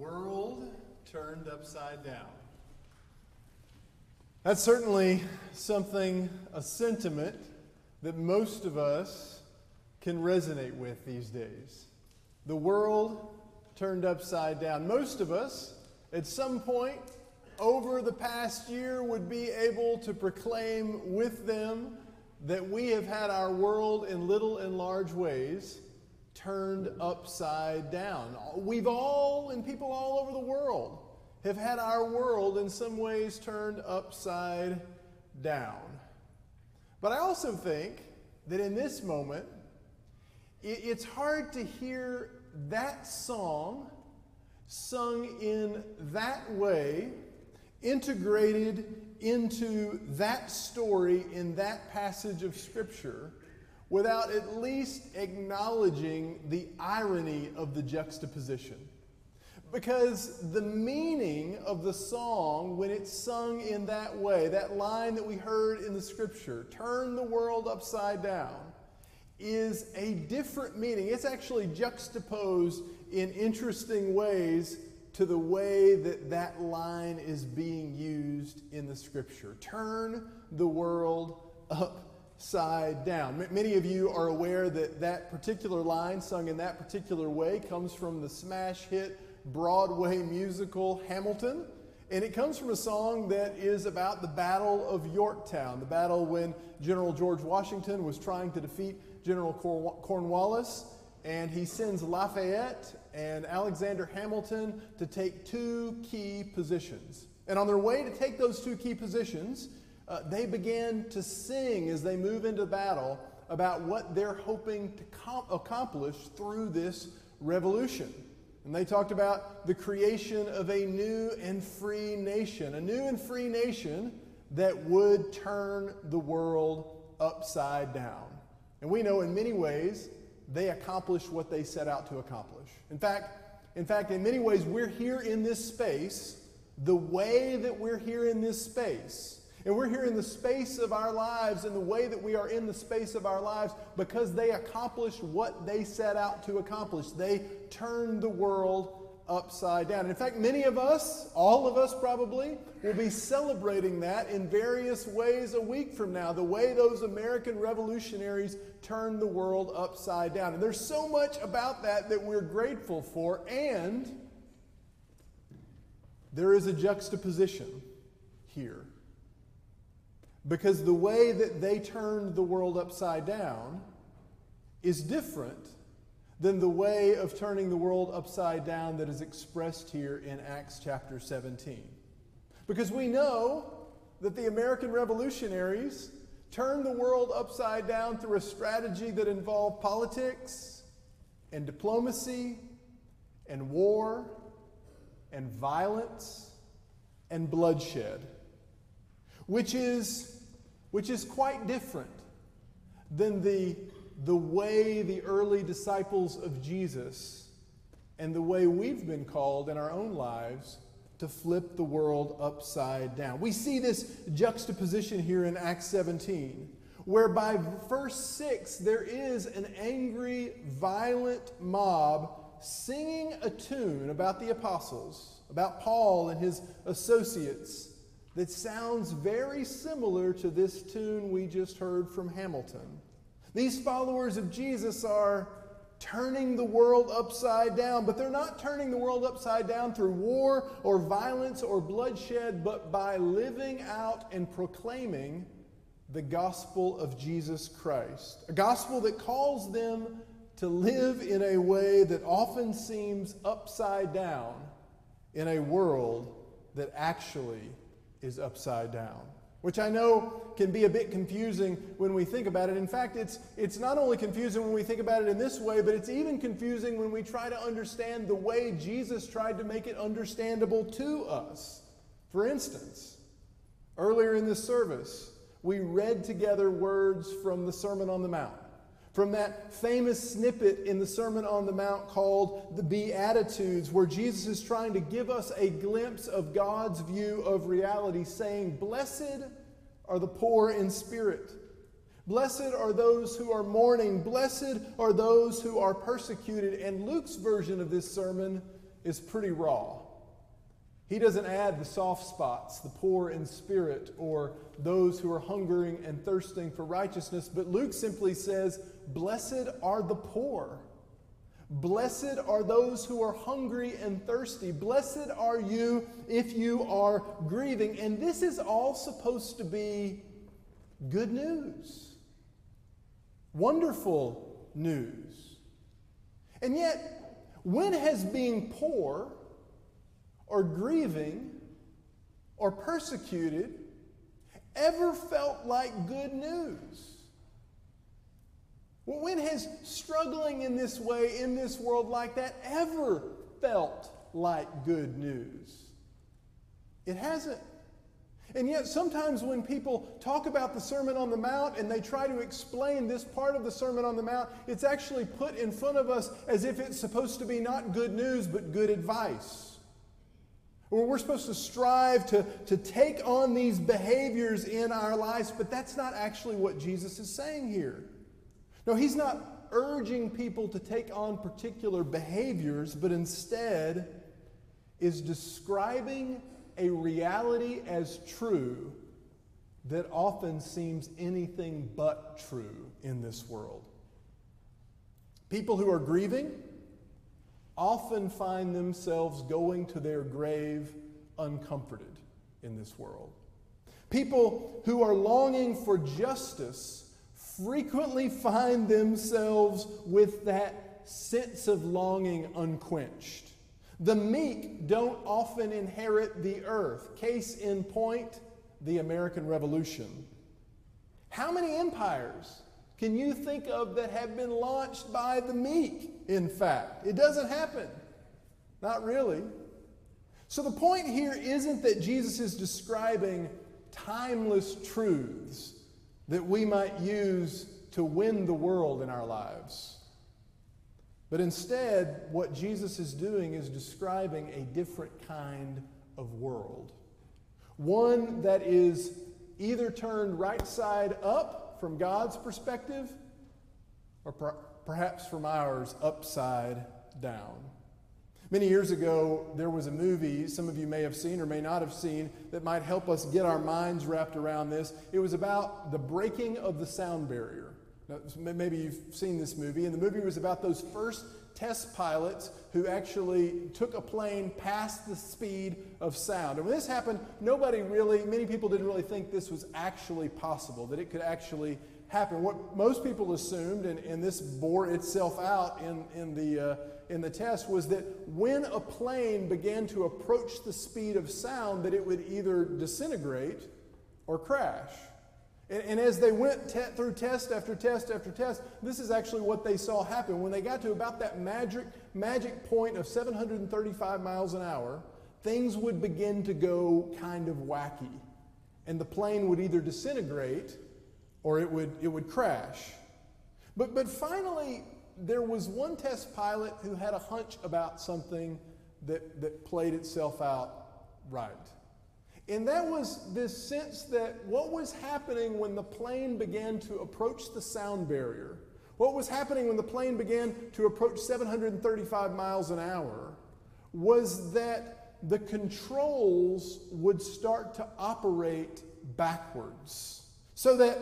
world turned upside down. That's certainly something, a sentiment that most of us can resonate with these days. The world turned upside down. Most of us, at some point over the past year, would be able to proclaim with them that we have had our world in little and large ways turned upside down. We've all, and people all over the world, have had our world in some ways turned upside down. But I also think that in this moment, it's hard to hear that song sung in that way, integrated into that story in that passage of Scripture without at least acknowledging the irony of the juxtaposition. Because the meaning of the song, when it's sung in that way, that line that we heard in the scripture, turn the world upside down, is a different meaning. It's actually juxtaposed in interesting ways to the way that that line is being used in the scripture. Turn the world up side down. many of you are aware that that particular line, sung in that particular way, comes from the smash hit Broadway musical Hamilton. And it comes from a song that is about the Battle of Yorktown, the battle when General George Washington was trying to defeat General Cornwallis. And he sends Lafayette and Alexander Hamilton to take two key positions. And on their way to take those two key positions, uh, they began to sing as they move into battle about what they're hoping to com- accomplish through this revolution. And they talked about the creation of a new and free nation, a new and free nation that would turn the world upside down. And we know in many ways they accomplished what they set out to accomplish. In fact, in fact, in many ways, we're here in this space the way that we're here in this space and we're here in the space of our lives in the way that we are in the space of our lives because they accomplished what they set out to accomplish. They turned the world upside down. In fact, many of us, all of us probably, will be celebrating that in various ways a week from now, the way those American revolutionaries turned the world upside down. And there's so much about that that we're grateful for, and there is a juxtaposition here. Because the way that they turned the world upside down is different than the way of turning the world upside down that is expressed here in Acts chapter 17. Because we know that the American revolutionaries turned the world upside down through a strategy that involved politics and diplomacy and war and violence and bloodshed which is, which is quite different than the, the way the early disciples of Jesus and the way we've been called in our own lives to flip the world upside down. We see this juxtaposition here in Acts 17, where by verse 6, there is an angry, violent mob singing a tune about the apostles, about Paul and his associates that sounds very similar to this tune we just heard from Hamilton. These followers of Jesus are turning the world upside down, but they're not turning the world upside down through war or violence or bloodshed, but by living out and proclaiming the gospel of Jesus Christ. A gospel that calls them to live in a way that often seems upside down in a world that actually is upside down, which I know can be a bit confusing when we think about it. In fact, it's, it's not only confusing when we think about it in this way, but it's even confusing when we try to understand the way Jesus tried to make it understandable to us. For instance, earlier in this service, we read together words from the Sermon on the Mount from that famous snippet in the Sermon on the Mount called the Beatitudes, where Jesus is trying to give us a glimpse of God's view of reality, saying, Blessed are the poor in spirit. Blessed are those who are mourning. Blessed are those who are persecuted. And Luke's version of this sermon is pretty raw. He doesn't add the soft spots, the poor in spirit, or those who are hungering and thirsting for righteousness, but Luke simply says, Blessed are the poor. Blessed are those who are hungry and thirsty. Blessed are you if you are grieving. And this is all supposed to be good news, wonderful news. And yet, when has being poor or grieving or persecuted ever felt like good news? When has struggling in this way, in this world like that, ever felt like good news? It hasn't. And yet, sometimes when people talk about the Sermon on the Mount and they try to explain this part of the Sermon on the Mount, it's actually put in front of us as if it's supposed to be not good news, but good advice. Or we're supposed to strive to, to take on these behaviors in our lives, but that's not actually what Jesus is saying here. No, he's not urging people to take on particular behaviors, but instead is describing a reality as true that often seems anything but true in this world. People who are grieving often find themselves going to their grave uncomforted in this world. People who are longing for justice frequently find themselves with that sense of longing unquenched. The meek don't often inherit the earth. Case in point, the American Revolution. How many empires can you think of that have been launched by the meek, in fact? It doesn't happen. Not really. So the point here isn't that Jesus is describing timeless truths that we might use to win the world in our lives. But instead, what Jesus is doing is describing a different kind of world. One that is either turned right side up from God's perspective, or per- perhaps from ours, upside down. Many years ago, there was a movie some of you may have seen or may not have seen that might help us get our minds wrapped around this. It was about the breaking of the sound barrier. Maybe you've seen this movie, and the movie was about those first test pilots who actually took a plane past the speed of sound. And when this happened, nobody really, many people didn't really think this was actually possible, that it could actually happen. What most people assumed, and, and this bore itself out in, in, the, uh, in the test, was that when a plane began to approach the speed of sound, that it would either disintegrate or crash. And, and as they went te- through test after test after test, this is actually what they saw happen. When they got to about that magic, magic point of 735 miles an hour, things would begin to go kind of wacky. And the plane would either disintegrate or it would, it would crash. But, but finally, there was one test pilot who had a hunch about something that, that played itself out right. And that was this sense that what was happening when the plane began to approach the sound barrier, what was happening when the plane began to approach 735 miles an hour, was that the controls would start to operate backwards. So that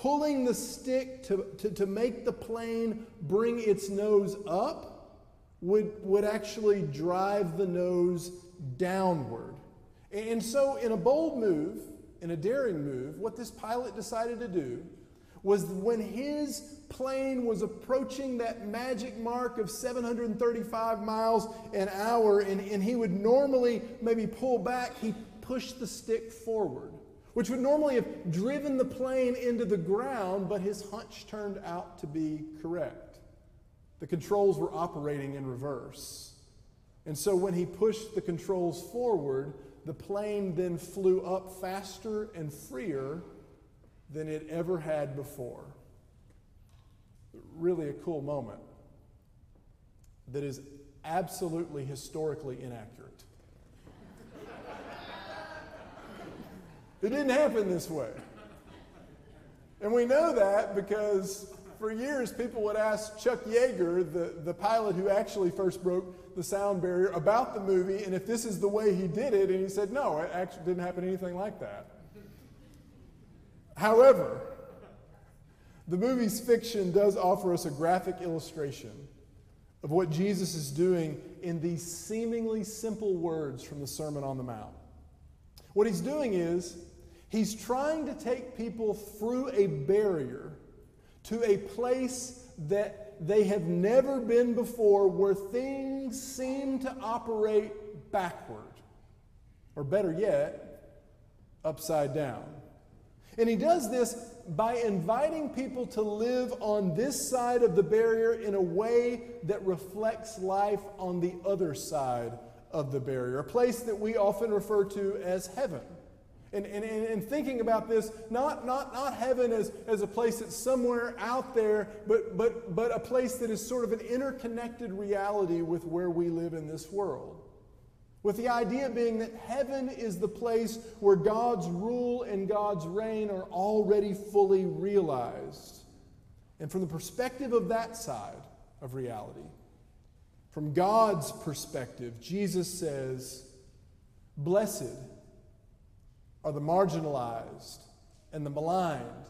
pulling the stick to, to, to make the plane bring its nose up would, would actually drive the nose downward. And so, in a bold move, in a daring move, what this pilot decided to do was when his plane was approaching that magic mark of 735 miles an hour, and, and he would normally maybe pull back, he pushed the stick forward, which would normally have driven the plane into the ground, but his hunch turned out to be correct. The controls were operating in reverse. And so when he pushed the controls forward, the plane then flew up faster and freer than it ever had before. Really a cool moment that is absolutely historically inaccurate. It didn't happen this way. And we know that because for years, people would ask Chuck Yeager, the, the pilot who actually first broke the sound barrier, about the movie and if this is the way he did it. And he said, no, it actually didn't happen anything like that. However, the movie's fiction does offer us a graphic illustration of what Jesus is doing in these seemingly simple words from the Sermon on the Mount. What he's doing is he's trying to take people through a barrier to a place that they have never been before where things seem to operate backward, or better yet, upside down. And he does this by inviting people to live on this side of the barrier in a way that reflects life on the other side of the barrier, a place that we often refer to as heaven. And, and, and thinking about this, not, not, not heaven as, as a place that's somewhere out there, but, but, but a place that is sort of an interconnected reality with where we live in this world. With the idea being that heaven is the place where God's rule and God's reign are already fully realized. And from the perspective of that side of reality, from God's perspective, Jesus says, Blessed are the marginalized and the maligned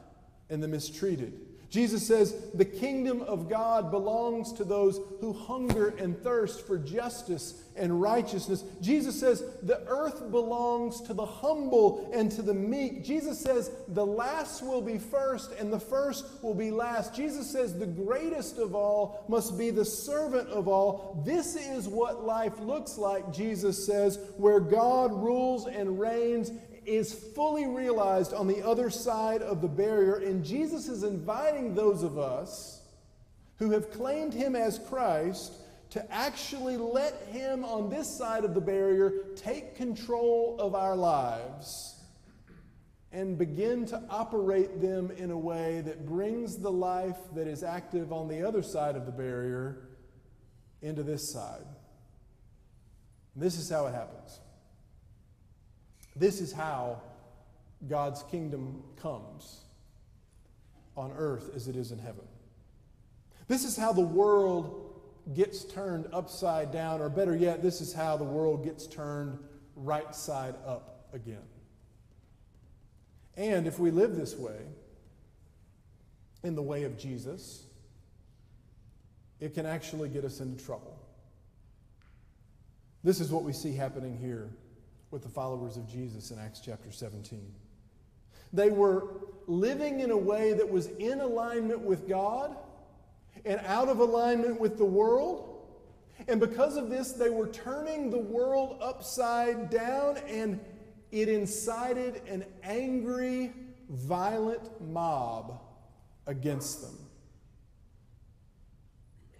and the mistreated. Jesus says, The kingdom of God belongs to those who hunger and thirst for justice and righteousness. Jesus says, The earth belongs to the humble and to the meek. Jesus says, The last will be first and the first will be last. Jesus says, The greatest of all must be the servant of all. This is what life looks like, Jesus says, where God rules and reigns is fully realized on the other side of the barrier, and Jesus is inviting those of us who have claimed him as Christ to actually let him on this side of the barrier take control of our lives and begin to operate them in a way that brings the life that is active on the other side of the barrier into this side. This is how it happens. This is how God's kingdom comes on earth as it is in heaven. This is how the world gets turned upside down, or better yet, this is how the world gets turned right side up again. And if we live this way, in the way of Jesus, it can actually get us into trouble. This is what we see happening here with the followers of Jesus in Acts chapter 17. They were living in a way that was in alignment with God and out of alignment with the world. And because of this, they were turning the world upside down, and it incited an angry, violent mob against them.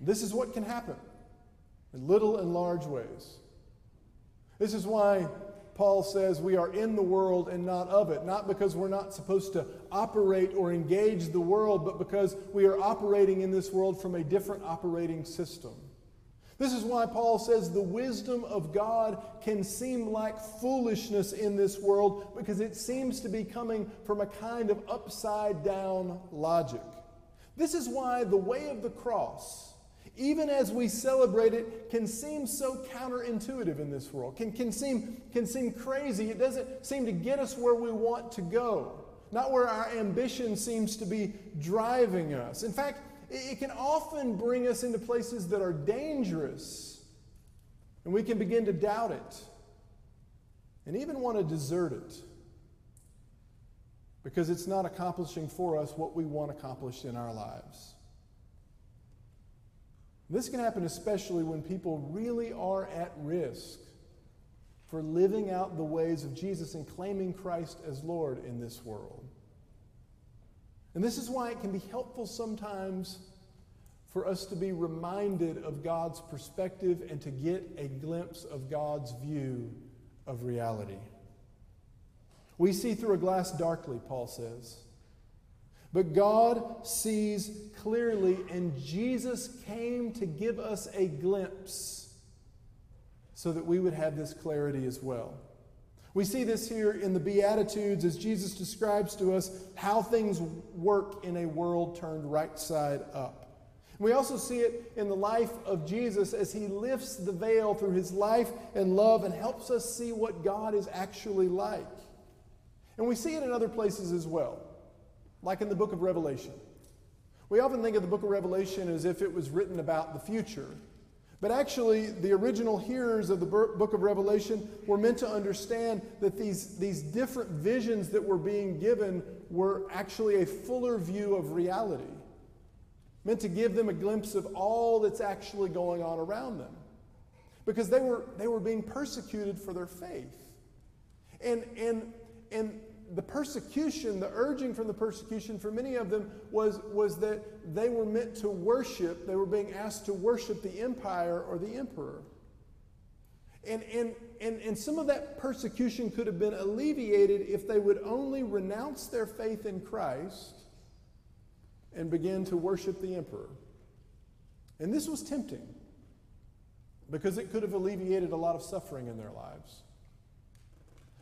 This is what can happen in little and large ways. This is why Paul says we are in the world and not of it, not because we're not supposed to operate or engage the world, but because we are operating in this world from a different operating system. This is why Paul says the wisdom of God can seem like foolishness in this world because it seems to be coming from a kind of upside down logic. This is why the way of the cross even as we celebrate it, can seem so counterintuitive in this world, can, can, seem, can seem crazy. It doesn't seem to get us where we want to go, not where our ambition seems to be driving us. In fact, it, it can often bring us into places that are dangerous, and we can begin to doubt it and even want to desert it because it's not accomplishing for us what we want accomplished in our lives. This can happen especially when people really are at risk for living out the ways of Jesus and claiming Christ as Lord in this world. And this is why it can be helpful sometimes for us to be reminded of God's perspective and to get a glimpse of God's view of reality. We see through a glass darkly, Paul says. But God sees clearly, and Jesus came to give us a glimpse so that we would have this clarity as well. We see this here in the Beatitudes as Jesus describes to us how things work in a world turned right side up. We also see it in the life of Jesus as he lifts the veil through his life and love and helps us see what God is actually like. And we see it in other places as well, like in the book of Revelation. We often think of the book of Revelation as if it was written about the future. But actually, the original hearers of the book of Revelation were meant to understand that these, these different visions that were being given were actually a fuller view of reality, meant to give them a glimpse of all that's actually going on around them. Because they were, they were being persecuted for their faith. And, and, and the persecution, the urging from the persecution for many of them was, was that they were meant to worship, they were being asked to worship the empire or the emperor. And, and, and, and some of that persecution could have been alleviated if they would only renounce their faith in Christ and begin to worship the emperor. And this was tempting because it could have alleviated a lot of suffering in their lives.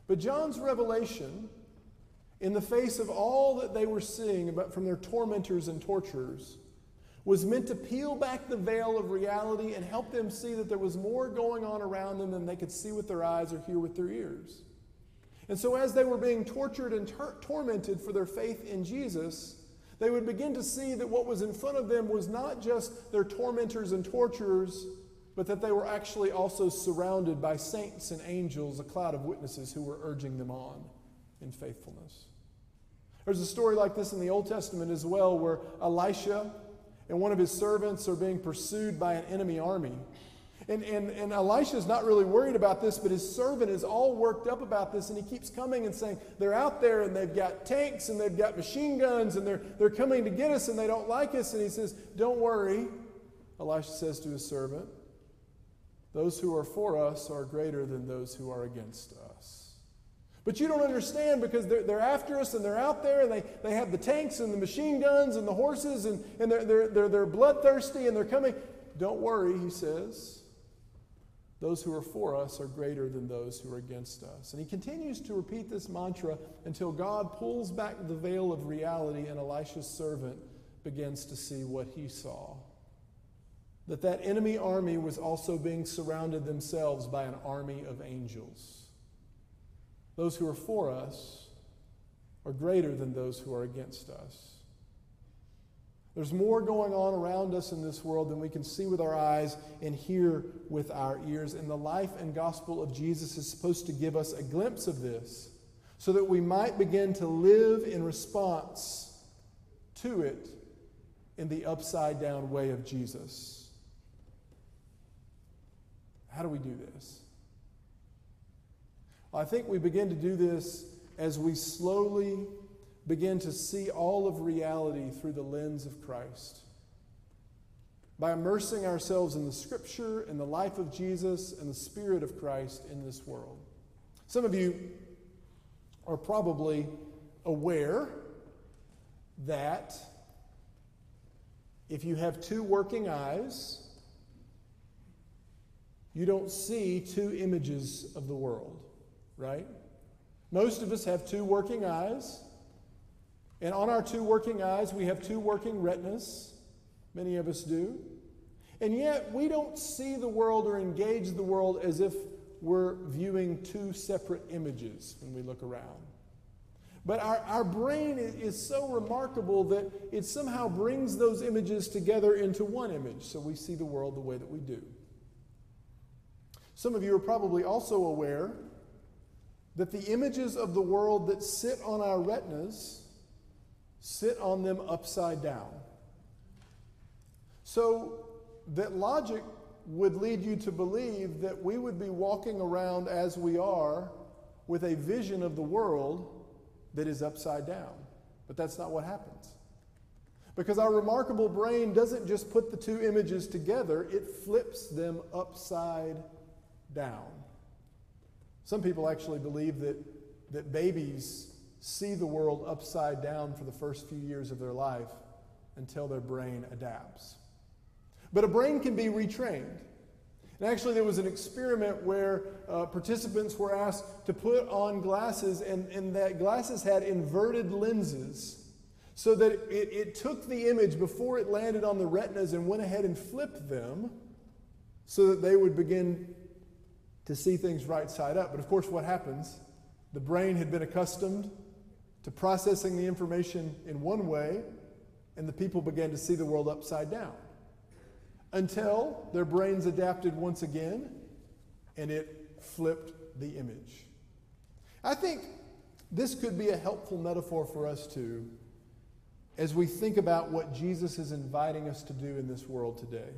But John's revelation in the face of all that they were seeing about, from their tormentors and torturers, was meant to peel back the veil of reality and help them see that there was more going on around them than they could see with their eyes or hear with their ears. And so, as they were being tortured and tor- tormented for their faith in Jesus, they would begin to see that what was in front of them was not just their tormentors and torturers, but that they were actually also surrounded by saints and angels, a cloud of witnesses who were urging them on in faithfulness. There's a story like this in the Old Testament as well, where Elisha and one of his servants are being pursued by an enemy army. And, and, and Elisha's not really worried about this, but his servant is all worked up about this, and he keeps coming and saying, They're out there and they've got tanks and they've got machine guns and they're, they're coming to get us and they don't like us. And he says, Don't worry. Elisha says to his servant, Those who are for us are greater than those who are against us. But you don't understand because they're, they're after us and they're out there and they, they have the tanks and the machine guns and the horses and, and they're, they're, they're, they're bloodthirsty and they're coming. Don't worry, he says. Those who are for us are greater than those who are against us. And he continues to repeat this mantra until God pulls back the veil of reality and Elisha's servant begins to see what he saw. That that enemy army was also being surrounded themselves by an army of angels. Those who are for us are greater than those who are against us. There's more going on around us in this world than we can see with our eyes and hear with our ears. And the life and gospel of Jesus is supposed to give us a glimpse of this so that we might begin to live in response to it in the upside down way of Jesus. How do we do this? I think we begin to do this as we slowly begin to see all of reality through the lens of Christ. By immersing ourselves in the Scripture and the life of Jesus and the Spirit of Christ in this world. Some of you are probably aware that if you have two working eyes, you don't see two images of the world right? Most of us have two working eyes. And on our two working eyes, we have two working retinas. Many of us do. And yet, we don't see the world or engage the world as if we're viewing two separate images when we look around. But our, our brain is so remarkable that it somehow brings those images together into one image, so we see the world the way that we do. Some of you are probably also aware that the images of the world that sit on our retinas sit on them upside down. So that logic would lead you to believe that we would be walking around as we are with a vision of the world that is upside down. But that's not what happens. Because our remarkable brain doesn't just put the two images together, it flips them upside down. Some people actually believe that, that babies see the world upside down for the first few years of their life until their brain adapts. But a brain can be retrained. And actually, there was an experiment where uh, participants were asked to put on glasses, and, and that glasses had inverted lenses so that it, it took the image before it landed on the retinas and went ahead and flipped them so that they would begin to see things right side up. But of course, what happens? The brain had been accustomed to processing the information in one way, and the people began to see the world upside down until their brains adapted once again and it flipped the image. I think this could be a helpful metaphor for us too as we think about what Jesus is inviting us to do in this world today.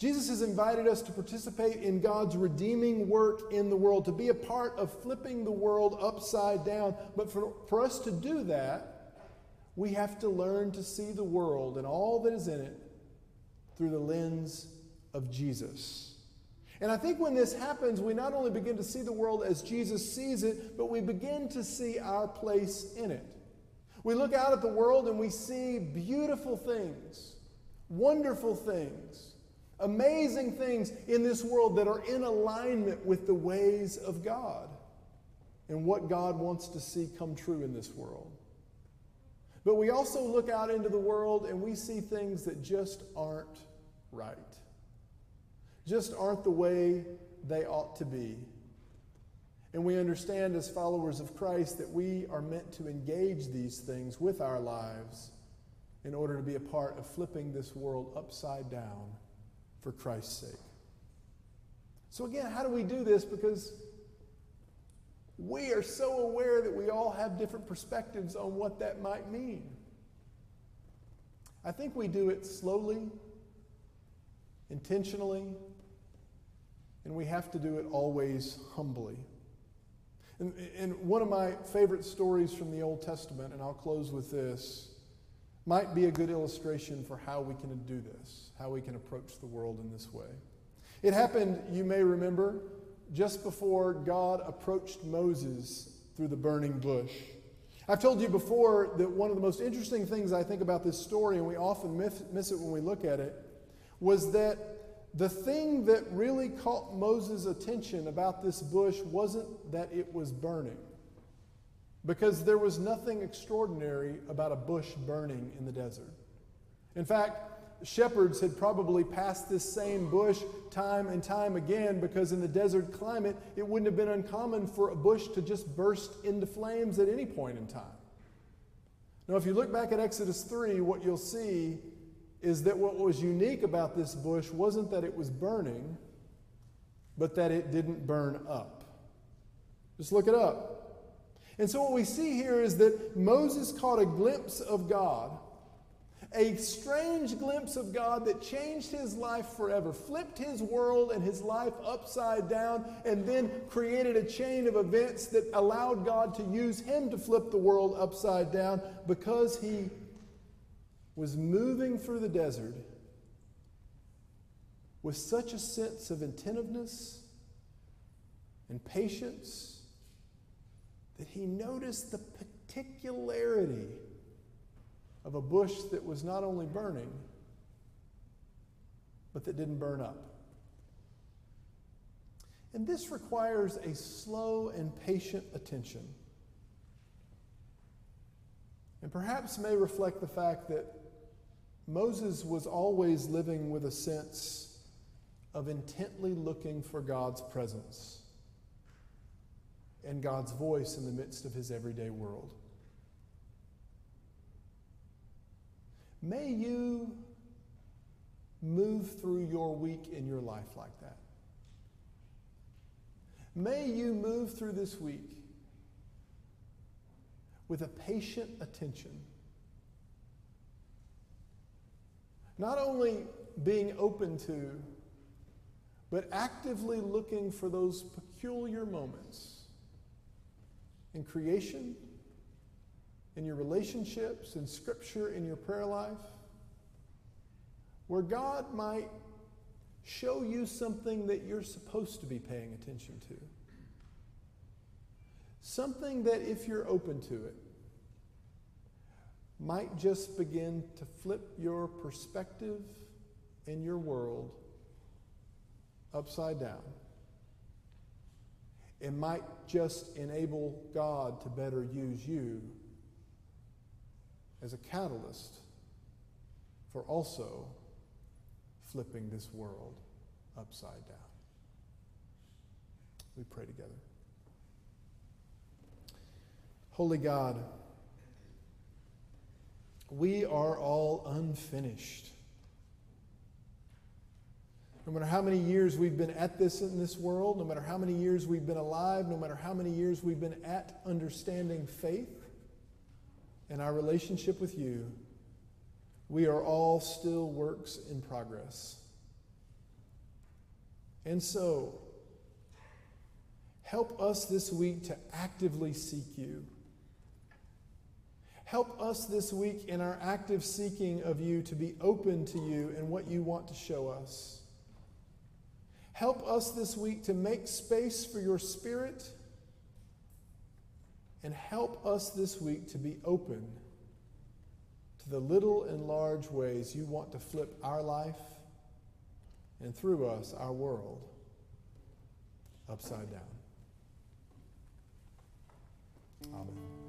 Jesus has invited us to participate in God's redeeming work in the world, to be a part of flipping the world upside down. But for, for us to do that, we have to learn to see the world and all that is in it through the lens of Jesus. And I think when this happens, we not only begin to see the world as Jesus sees it, but we begin to see our place in it. We look out at the world and we see beautiful things, wonderful things, amazing things in this world that are in alignment with the ways of God and what God wants to see come true in this world. But we also look out into the world and we see things that just aren't right, just aren't the way they ought to be. And we understand as followers of Christ that we are meant to engage these things with our lives in order to be a part of flipping this world upside down for Christ's sake. So, again, how do we do this? Because we are so aware that we all have different perspectives on what that might mean. I think we do it slowly intentionally, and we have to do it always humbly. And, and, one of my favorite stories from the Old Testament, and I'll close with this, might be a good illustration for how we can do this, how we can approach the world in this way. It happened, you may remember, just before God approached Moses through the burning bush. I've told you before that one of the most interesting things I think about this story, and we often miss it when we look at it, was that the thing that really caught Moses' attention about this bush wasn't that it was burning, because there was nothing extraordinary about a bush burning in the desert. In fact, shepherds had probably passed this same bush time and time again because in the desert climate, it wouldn't have been uncommon for a bush to just burst into flames at any point in time. Now, if you look back at Exodus 3, what you'll see is that what was unique about this bush wasn't that it was burning, but that it didn't burn up. Just look it up. And so, what we see here is that Moses caught a glimpse of God, a strange glimpse of God that changed his life forever, flipped his world and his life upside down, and then created a chain of events that allowed God to use him to flip the world upside down because he was moving through the desert with such a sense of attentiveness and patience that he noticed the particularity of a bush that was not only burning, but that didn't burn up. And this requires a slow and patient attention. And perhaps may reflect the fact that Moses was always living with a sense of intently looking for God's presence and God's voice in the midst of his everyday world. May you move through your week in your life like that. May you move through this week with a patient attention Not only being open to, but actively looking for those peculiar moments in creation, in your relationships, in scripture, in your prayer life, where God might show you something that you're supposed to be paying attention to. Something that, if you're open to it, might just begin to flip your perspective in your world upside down, it might just enable God to better use you as a catalyst for also flipping this world upside down. We pray together. Holy God, we are all unfinished. No matter how many years we've been at this in this world, no matter how many years we've been alive, no matter how many years we've been at understanding faith and our relationship with you, we are all still works in progress. And so, help us this week to actively seek you. Help us this week in our active seeking of you to be open to you and what you want to show us. Help us this week to make space for your spirit. And help us this week to be open to the little and large ways you want to flip our life and through us, our world, upside down. Amen.